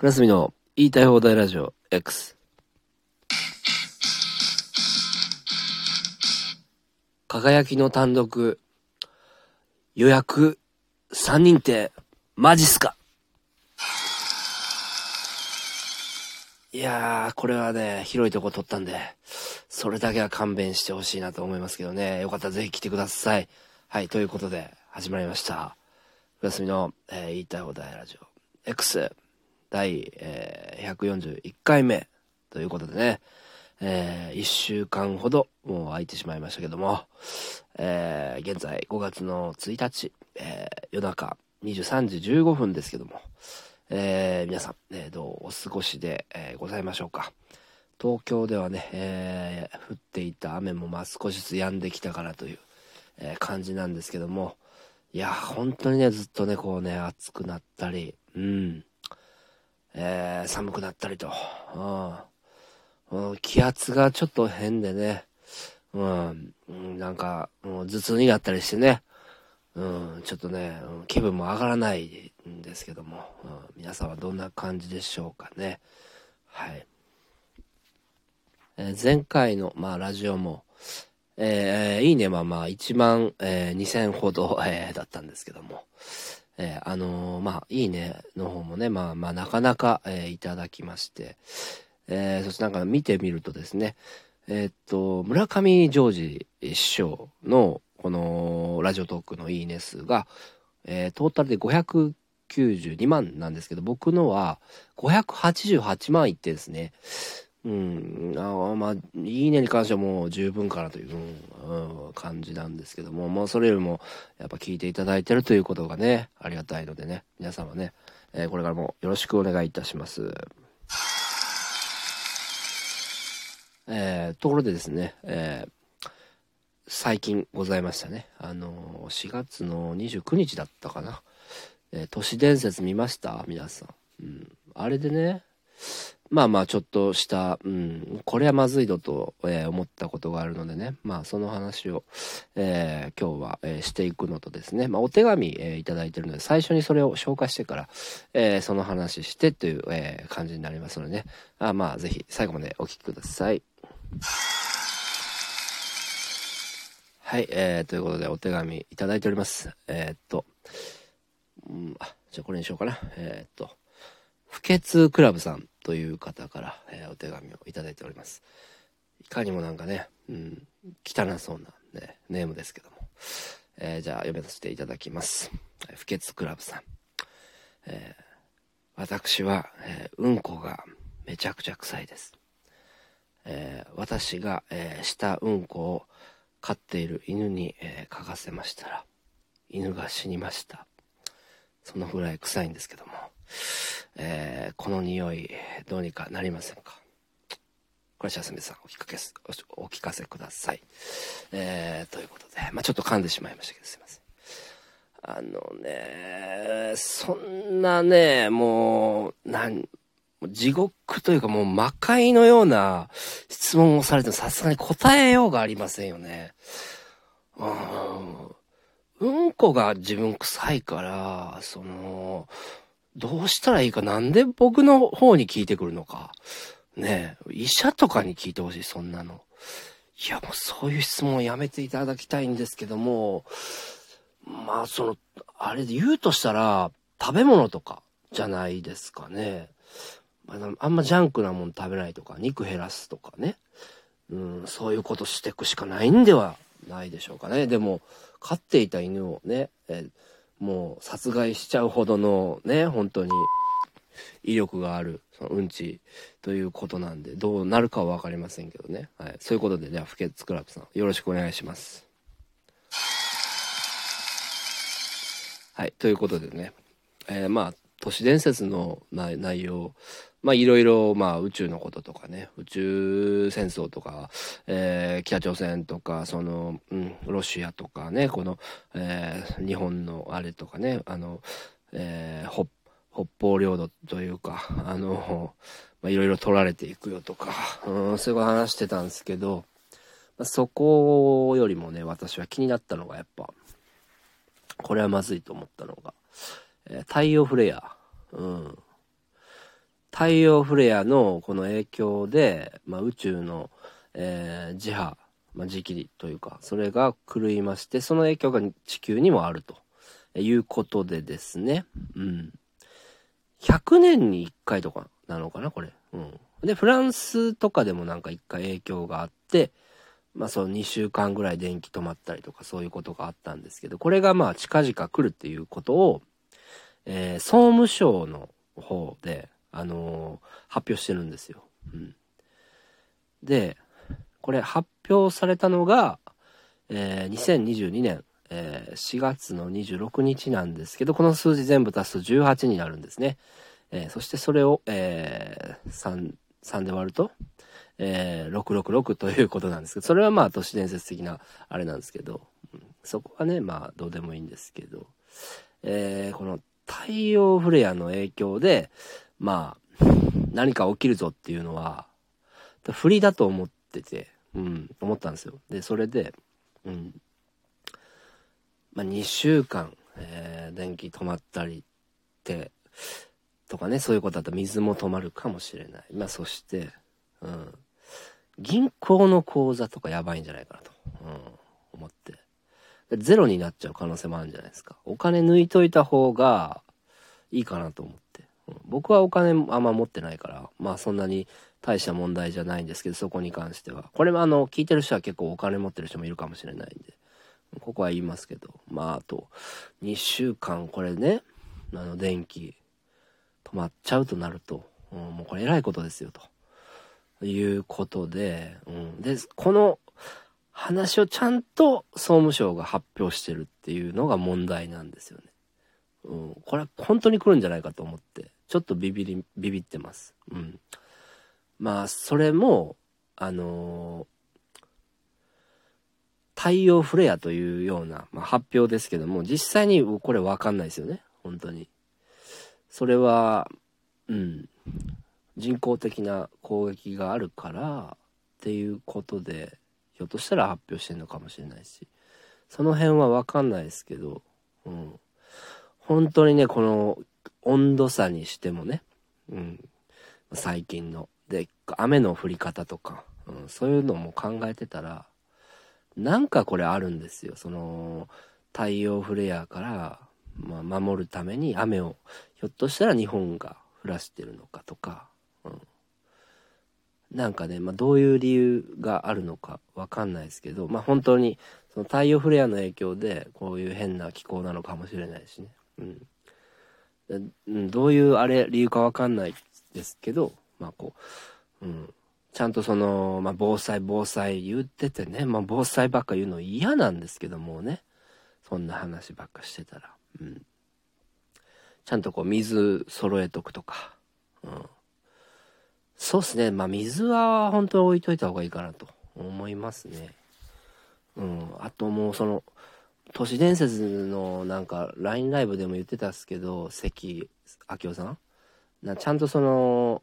クラスミの言いたい放題ラジオ X。輝きの単独予約3人ってマジっすか？いやー、これはね、広いとこ撮ったんで、それだけは勘弁してほしいなと思いますけどね。よかったらぜひ来てください。はい、ということで、始まりました。クラスミの、えー言いたい放題ラジオ X 第、えー141回目ということでね、え1週間ほどもう空いてしまいましたけども、えー現在5月の1日、えー夜中23時15分ですけども、えー皆さん、えーどうお過ごしで、えーございましょうか。東京ではね、えー降っていた雨もまあ少しずつ止んできたからという、えー感じなんですけども、いや、本当にね、ずっとね、こうね、暑くなったり、うん、えー寒くなったりと、うん、気圧がちょっと変でね、うん、なんか、もう頭痛になったりしてね、うん、ちょっとね、気分も上がらないんですけども、うん、皆さんはどんな感じでしょうかね。はい。えー前回の、まあ、ラジオも、えーいいねはまあ1万、えー2000ほど、えーだったんですけども、えーあのーまあ、いいねの方もね、まあまあなかなか、えーいただきまして、えそしてなんか見てみるとですね、えっと、村上ジョージ師匠のこのラジオトークのいいね数が、えトータルで592万なんですけど、僕のは588万いってですね、うん、あまあ、いいねに関してはもう十分かなという、うん感じなんですけども、もうそれよりも、やっぱ聞いていただいてるということがね、ありがたいのでね、皆様ね、えーこれからもよろしくお願いいたします。えーところでですね、えー最近ございましたね。あのー4月の29日だったかな。えー都市伝説見ました？皆さん。うん。あれでね、まあまあちょっとした、うん、これはまずいぞと、えー思ったことがあるのでね、まあその話を、えー今日は、えーしていくのとですね、まあお手紙、えーいただいてるので、最初にそれを紹介してから、えーその話してという、えー感じになりますのでね、あまあぜひ最後までお聞きください。はい、えー、ということでお手紙いただいております。えーっと、うん、あ、じゃあこれにしようかな。えーっと、不潔クラブさんという方から、えーお手紙をいただいております。いかにもなんかね、うん、汚そうな、ね、ネームですけども。えーじゃあ読めさせていただきます。不潔クラブさん。えー私は、えーうんこがめちゃくちゃ臭いです。えー私が、えーしたうんこを飼っている犬に、えー嗅がせましたら、犬が死にました。そのぐらい臭いんですけども、えーこの匂い、どうにかなりませんか？これ、シャスミさん、お聞かけす、お聞かせください。えーということで、まあちょっと噛んでしまいましたけど、すいません。あのね、そんなね、もう、なん、地獄というかもう魔界のような質問をされてもさすがに答えようがありませんよね。うん。うんこが自分臭いから、その、どうしたらいいか、なんで僕の方に聞いてくるのか。ねえ、医者とかに聞いてほしい、そんなの。いや、もうそういう質問をやめていただきたいんですけども、まあ、その、あれで言うとしたら、食べ物とかじゃないですかね。まああんまジャンクなもの食べないとか、肉減らすとかね。うん、そういうことしていくしかないんではないでしょうかね。でも、飼っていた犬をね、えもう殺害しちゃうほどのね、本当に威力がある、そのうんちということなんで、どうなるかは分かりませんけどね。はい。そういうことで、じゃあ、不潔クラブさん、よろしくお願いします。はい。ということでね、えーまあ、都市伝説の内容、まあ、いろいろ、まあ、宇宙のこととかね、宇宙戦争とか、えー北朝鮮とか、その、うん、ロシアとかね、この、えー日本のあれとかね、あの、えー北方領土というか、あの、いろいろ取られていくよとか、うん、そういう話してたんですけど、まあ、そこよりもね、私は気になったのがやっぱ、これはまずいと思ったのが、太陽フレア。うん。太陽フレアのこの影響で、まあ、宇宙の、えー、磁波、まあ、磁気というか、それが狂いまして、その影響が地球にもあるということでですね。うん。100年に1回とかなのかな、これ。うん。で、フランスとかでもなんか1回影響があって、まあその2週間ぐらい電気止まったりとかそういうことがあったんですけど、これがまあ近々来るっていうことを、えー、総務省の方で、あのー、発表してるんですよ。うん。で、これ発表されたのが、えー、2022年、えー、4月の26日なんですけど、この数字全部足すと18になるんですね。えー、そしてそれを、えー、3、3で割ると、えー、666ということなんですけど、それはまあ都市伝説的なあれなんですけど、うん、そこはね、まあどうでもいいんですけど、えー、この太陽フレアの影響で、まあ、何か起きるぞっていうのは、振りだと思ってて、うん、思ったんですよ。で、それで、うん、まあ2週間、えー、電気止まったりって、とかね、そういうことだと水も止まるかもしれない。まあそして、うん、銀行の口座とかやばいんじゃないかなと、うん、ゼロになっちゃう可能性もあるんじゃないですか。お金抜いといた方がいいかなと思って。僕はお金あんま持ってないから、まあそんなに大した問題じゃないんですけど、そこに関しては。これもあの、聞いてる人は結構お金持ってる人もいるかもしれないんで、ここは言いますけど、まああと、2週間これね、あの、電気止まっちゃうとなると、うん、もうこれ偉いことですよと。いうことで、うん。で、この話をちゃんと総務省が発表してるっていうのが問題なんですよね。うん。これは本当に来るんじゃないかと思って、ちょっとビビり、ビビってます。うん。まあ、それも、あのー、太陽フレアというような、まあ、発表ですけども、実際にこれわかんないですよね。本当に。それは、うん。人工的な攻撃があるからっていうことでひょっとしたら発表してんのかもしれないしその辺は分かんないですけど、うん、本当にねこの温度差にしてもね、うん、最近ので雨の降り方とか、うん、そういうのも考えてたらなんかこれあるんですよ。その太陽フレアから、まあ、守るために雨をひょっとしたら日本が降らしてるのかとかうん、なんかね、まあ、どういう理由があるのかわかんないですけど、まあ、本当にその太陽フレアの影響でこういう変な気候なのかもしれないしね、うん、どういうあれ理由かわかんないですけど、まあこう、うん、ちゃんとその、まあ、防災防災言っててね、まあ、防災ばっか言うの嫌なんですけどもね。そんな話ばっかしてたら、うん、ちゃんとこう水揃えとくとか、うん。そうっすね。まあ、水は本当に置いといた方がいいかなと思いますね。うん。あともうその、都市伝説のなんか LINE ライブでも言ってたっすけど、関明夫さん？なちゃんとその、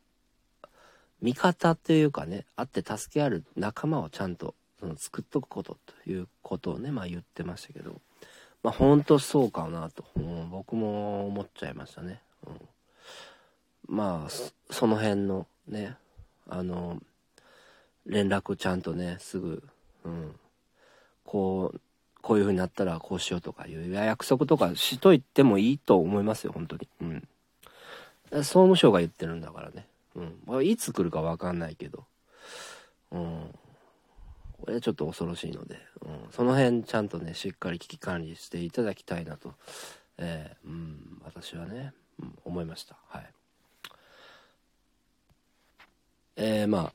味方というかね、あって助け合る仲間をちゃんとその作っとくことということをね、まあ言ってましたけど、まあ本当そうかなと、うん、僕も思っちゃいましたね。うん、まあ、その辺のね、あの、連絡ちゃんとね、すぐ、うん、こう、こういう風になったらこうしようとかいう約束とかしといてもいいと思いますよ、本当に。うん。総務省が言ってるんだからね。うん。いつ来るかわかんないけど。うん。これはちょっと恐ろしいので、うん、その辺ちゃんとね、しっかり危機管理していただきたいなと、えー、うん、私はね、うん、思いました。はい。えー、まあ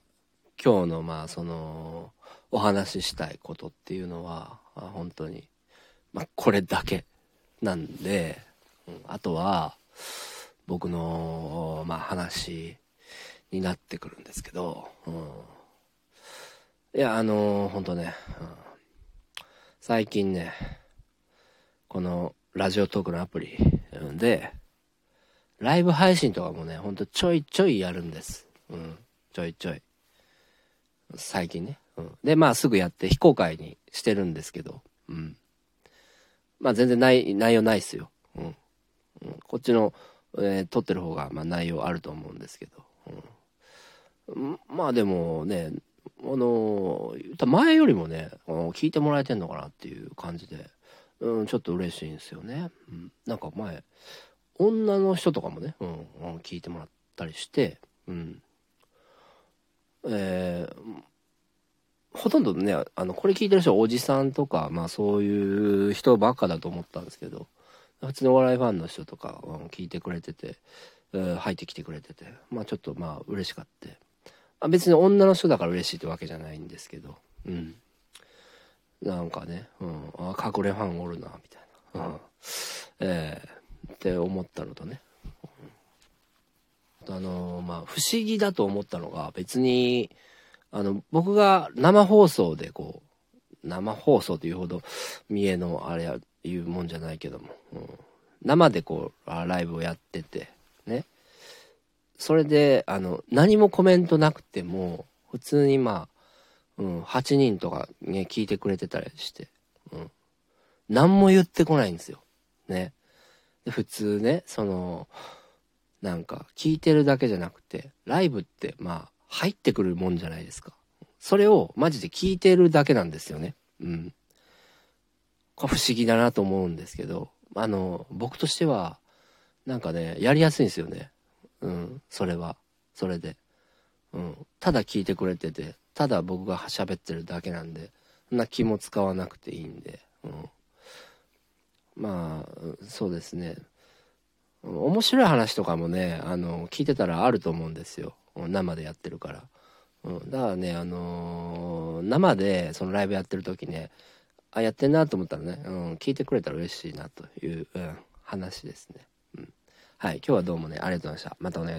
今日のまあそのお話ししたいことっていうのは本当にまあこれだけなんで、うん、あとは僕のまあ話になってくるんですけど、うん、いやあの、本当ね、うん、最近ねこのラジオトークのアプリでライブ配信とかもねほんとちょいちょいやるんです、うん。ちょいちょい。最近ね。うん。で、まあすぐやって非公開にしてるんですけど、うん。まあ全然ない内容ないっすよ。うん。うん、こっちの、えー、撮ってる方が、まあ内容あると思うんですけど、うんまあでもね、あの、前よりもね、聞いてもらえてんのかなっていう感じで、うん、ちょっと嬉しいんですよね。うん、なんか前、女の人とかもね、うん、聞いてもらったりして、うん。えー、ほとんどね、あの、これ聞いてる人はおじさんとか、まあそういう人ばっかだと思ったんですけど、普通のお笑いファンの人とか、うん、聞いてくれてて、えー、入ってきてくれてて、まあちょっとまあ嬉しかった。あ別に女の人だから嬉しいってわけじゃないんですけど、うん。なんかね、うん、あ、隠れファンおるな、みたいな。うん。えー、って思ったのとね。あのー、まあ、不思議だと思ったのが、別に、あの、僕が生放送でこう、生放送というほど、見えのあれや、いうもんじゃないけども、うん、生でこう、ライブをやってて、ね。それで、あの、何もコメントなくても、普通にまあ、うん、8人とかね、聞いてくれてたりして、うん。何も言ってこないんですよ。ね。普通ね、その、なんか、聞いてるだけじゃなくて、ライブって、まあ、入ってくるもんじゃないですか。それを、マジで聞いてるだけなんですよね。うん。不思議だなと思うんですけど、あの、僕としては、なんかね、やりやすいんですよね。うん、それは。それで。うん。ただ聞いてくれてて、ただ僕が喋ってるだけなんで、そんな気も使わなくていいんで、うん。まあ、そうですね。面白い話とかもね、あの、聞いてたらあると思うんですよ。生でやってるから。うん、だからね、あのー、生でそのライブやってる時ね、あ、やってんなと思ったらね、うん、聞いてくれたら嬉しいなという、うん、話ですね。うん。はい、今日はどうもね、ありがとうございました。またお願いします。